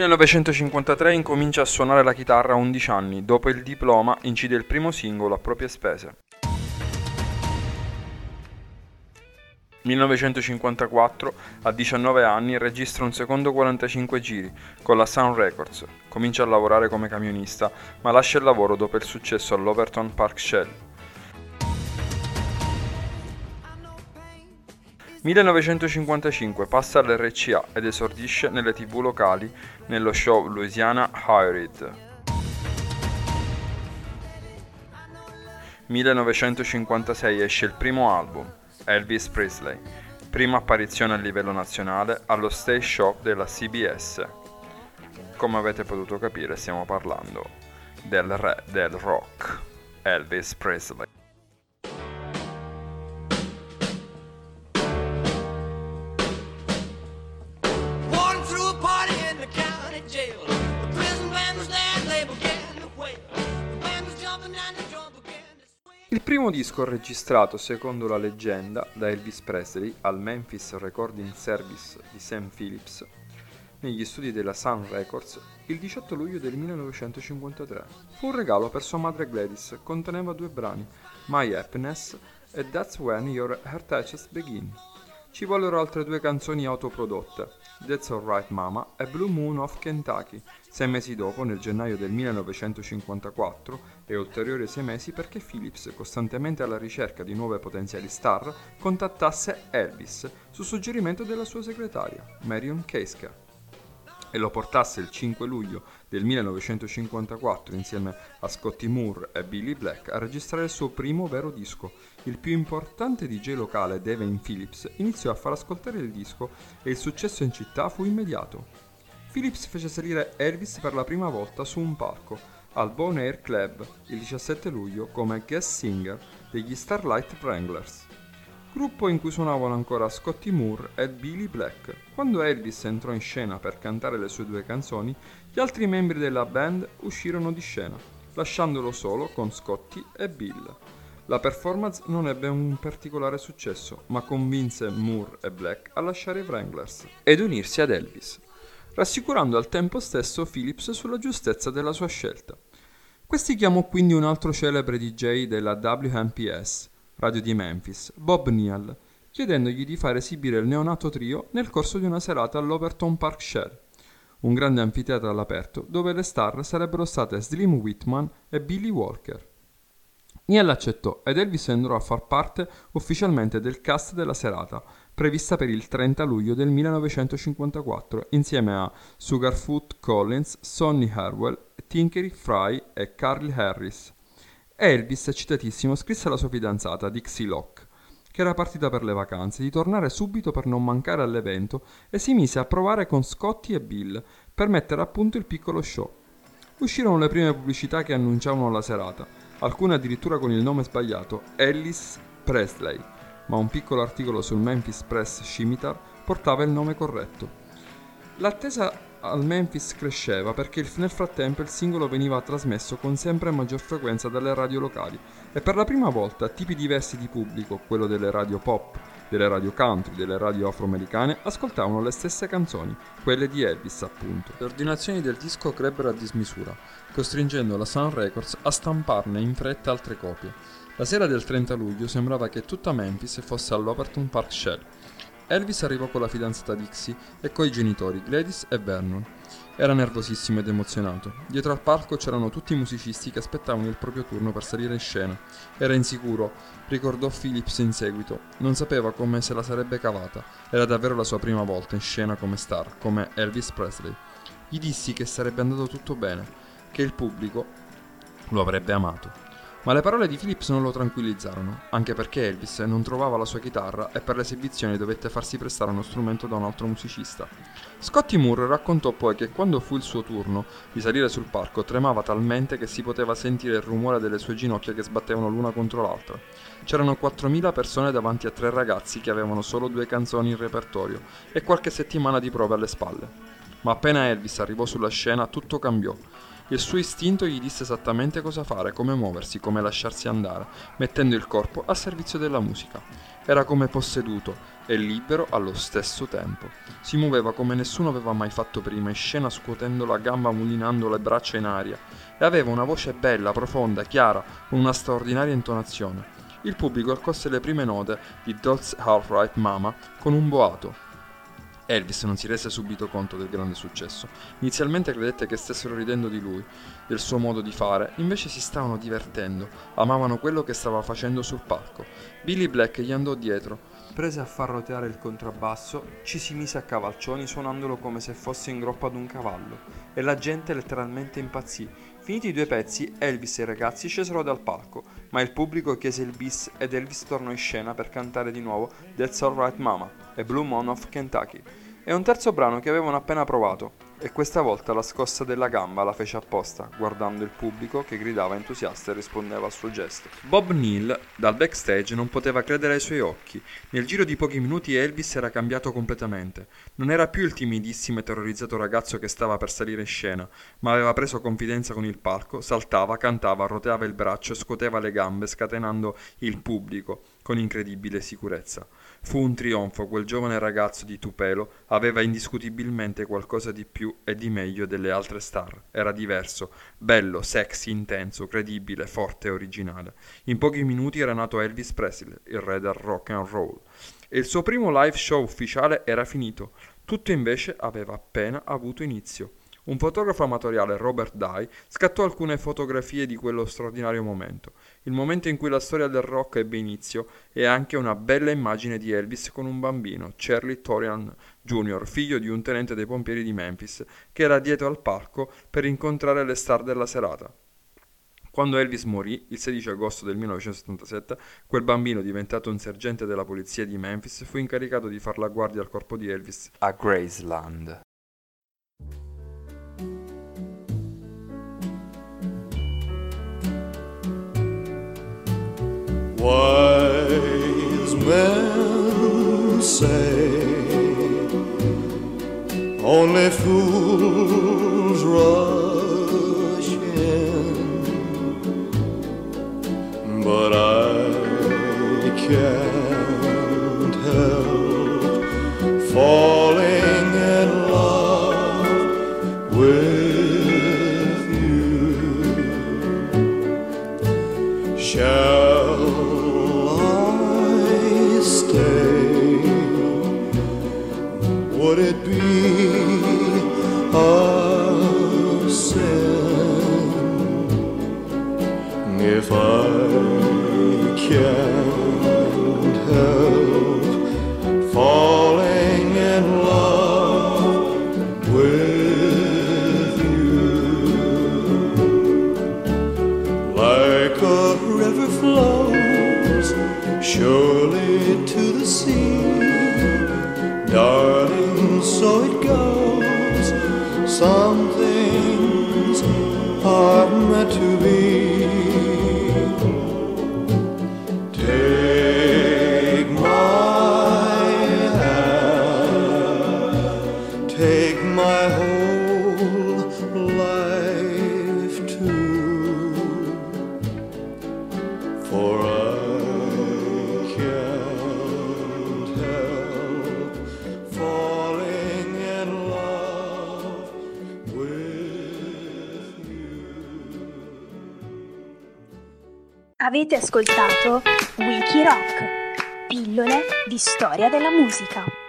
1953 incomincia a suonare la chitarra a 11 anni, dopo il diploma incide il primo singolo a proprie spese. 1954, a 19 anni, registra un secondo 45 giri con la Sound Records. Comincia a lavorare come camionista, ma lascia il lavoro dopo il successo all'Overton Park Shell. 1955 passa all'RCA ed esordisce nelle tv locali nello show Louisiana Hired. 1956 esce il primo album, Elvis Presley, prima apparizione a livello nazionale allo Stage Show della CBS. Come avete potuto capire stiamo parlando del re del rock, Elvis Presley. Il primo disco registrato, secondo la leggenda, da Elvis Presley al Memphis Recording Service di Sam Phillips, negli studi della Sun Records, il 18 luglio del 1953. Fu un regalo per sua madre Gladys, conteneva due brani, My Happiness e That's When Your Heart Touches Begin. Ci vollero altre due canzoni autoprodotte, That's Alright Mama e Blue Moon of Kentucky, sei mesi dopo, nel gennaio del 1954, e ulteriori sei mesi perché Phillips, costantemente alla ricerca di nuove potenziali star, contattasse Elvis su suggerimento della sua segretaria, Marion Keiska e lo portasse il 5 luglio del 1954 insieme a Scotty Moore e Billy Black a registrare il suo primo vero disco. Il più importante DJ locale, Devin Phillips, iniziò a far ascoltare il disco e il successo in città fu immediato. Phillips fece salire Elvis per la prima volta su un palco al Bon Air Club il 17 luglio come guest singer degli Starlight Wranglers gruppo in cui suonavano ancora Scotty Moore e Billy Black. Quando Elvis entrò in scena per cantare le sue due canzoni, gli altri membri della band uscirono di scena, lasciandolo solo con Scotty e Bill. La performance non ebbe un particolare successo, ma convinse Moore e Black a lasciare i Wranglers ed unirsi ad Elvis, rassicurando al tempo stesso Phillips sulla giustezza della sua scelta. Questi chiamò quindi un altro celebre DJ della WMPS, radio di Memphis, Bob Neal, chiedendogli di far esibire il neonato trio nel corso di una serata all'Overton Park Shell, un grande anfiteatro all'aperto dove le star sarebbero state Slim Whitman e Billy Walker. Neal accettò ed Elvis andò a far parte ufficialmente del cast della serata, prevista per il 30 luglio del 1954, insieme a Sugarfoot Collins, Sonny Harwell, Tinkery Fry e Carly Harris. Elvis, citatissimo, scrisse alla sua fidanzata, Dixie Locke, che era partita per le vacanze, di tornare subito per non mancare all'evento e si mise a provare con Scotty e Bill per mettere a punto il piccolo show. Uscirono le prime pubblicità che annunciavano la serata, alcune addirittura con il nome sbagliato, Ellis Presley, ma un piccolo articolo sul Memphis Press Scimitar portava il nome corretto. L'attesa al Memphis cresceva perché nel frattempo il singolo veniva trasmesso con sempre maggior frequenza dalle radio locali e per la prima volta tipi diversi di pubblico, quello delle radio pop, delle radio country, delle radio afroamericane, ascoltavano le stesse canzoni, quelle di Elvis appunto. Le ordinazioni del disco crebbero a dismisura, costringendo la Sun Records a stamparne in fretta altre copie. La sera del 30 luglio sembrava che tutta Memphis fosse all'Overton Park Shell Elvis arrivò con la fidanzata Dixie e coi genitori Gladys e Vernon. Era nervosissimo ed emozionato. Dietro al palco c'erano tutti i musicisti che aspettavano il proprio turno per salire in scena. Era insicuro, ricordò Phillips in seguito. Non sapeva come se la sarebbe cavata. Era davvero la sua prima volta in scena come star, come Elvis Presley. Gli dissi che sarebbe andato tutto bene, che il pubblico lo avrebbe amato. Ma le parole di Phillips non lo tranquillizzarono, anche perché Elvis non trovava la sua chitarra e per le esibizioni dovette farsi prestare uno strumento da un altro musicista. Scotty Moore raccontò poi che quando fu il suo turno di salire sul palco tremava talmente che si poteva sentire il rumore delle sue ginocchia che sbattevano l'una contro l'altra. C'erano 4.000 persone davanti a tre ragazzi che avevano solo due canzoni in repertorio e qualche settimana di prove alle spalle. Ma appena Elvis arrivò sulla scena tutto cambiò. Il suo istinto gli disse esattamente cosa fare, come muoversi, come lasciarsi andare, mettendo il corpo a servizio della musica. Era come posseduto e libero allo stesso tempo. Si muoveva come nessuno aveva mai fatto prima, in scena scuotendo la gamba, mulinando le braccia in aria, e aveva una voce bella, profonda, chiara, con una straordinaria intonazione. Il pubblico accosse le prime note di Dolce Half Right Mama con un boato, Elvis non si rese subito conto del grande successo. Inizialmente credette che stessero ridendo di lui, del suo modo di fare, invece si stavano divertendo, amavano quello che stava facendo sul palco. Billy Black gli andò dietro, prese a far roteare il contrabbasso, ci si mise a cavalcioni suonandolo come se fosse in groppa ad un cavallo, e la gente letteralmente impazzì. Finiti i due pezzi, Elvis e i ragazzi scesero dal palco, ma il pubblico chiese il bis ed Elvis tornò in scena per cantare di nuovo That's Alright Mama e Blue Moon of Kentucky. E un terzo brano che avevano appena provato, e questa volta la scossa della gamba la fece apposta, guardando il pubblico che gridava entusiasta e rispondeva al suo gesto. Bob Neal, dal backstage, non poteva credere ai suoi occhi. Nel giro di pochi minuti Elvis era cambiato completamente. Non era più il timidissimo e terrorizzato ragazzo che stava per salire in scena, ma aveva preso confidenza con il palco, saltava, cantava, roteava il braccio e scuoteva le gambe, scatenando il pubblico con incredibile sicurezza. Fu un trionfo, quel giovane ragazzo di Tupelo aveva indiscutibilmente qualcosa di più e di meglio delle altre star. Era diverso, bello, sexy, intenso, credibile, forte e originale. In pochi minuti era nato Elvis Presley, il re del rock and roll. E il suo primo live show ufficiale era finito. Tutto invece aveva appena avuto inizio. Un fotografo amatoriale, Robert Dye, scattò alcune fotografie di quello straordinario momento, il momento in cui la storia del rock ebbe inizio e anche una bella immagine di Elvis con un bambino, Charlie Torian Jr., figlio di un tenente dei pompieri di Memphis, che era dietro al palco per incontrare le star della serata. Quando Elvis morì, il 16 agosto del 1977, quel bambino, diventato un sergente della polizia di Memphis, fu incaricato di far la guardia al corpo di Elvis a Graceland. Only fools rush in, but I can't help falling in love with you. Shall I stay? would it be a sin if I can't help falling in love with you like a river flows surely to the sea darling, so it to be. Avete ascoltato Wiki Rock, pillole di storia della musica.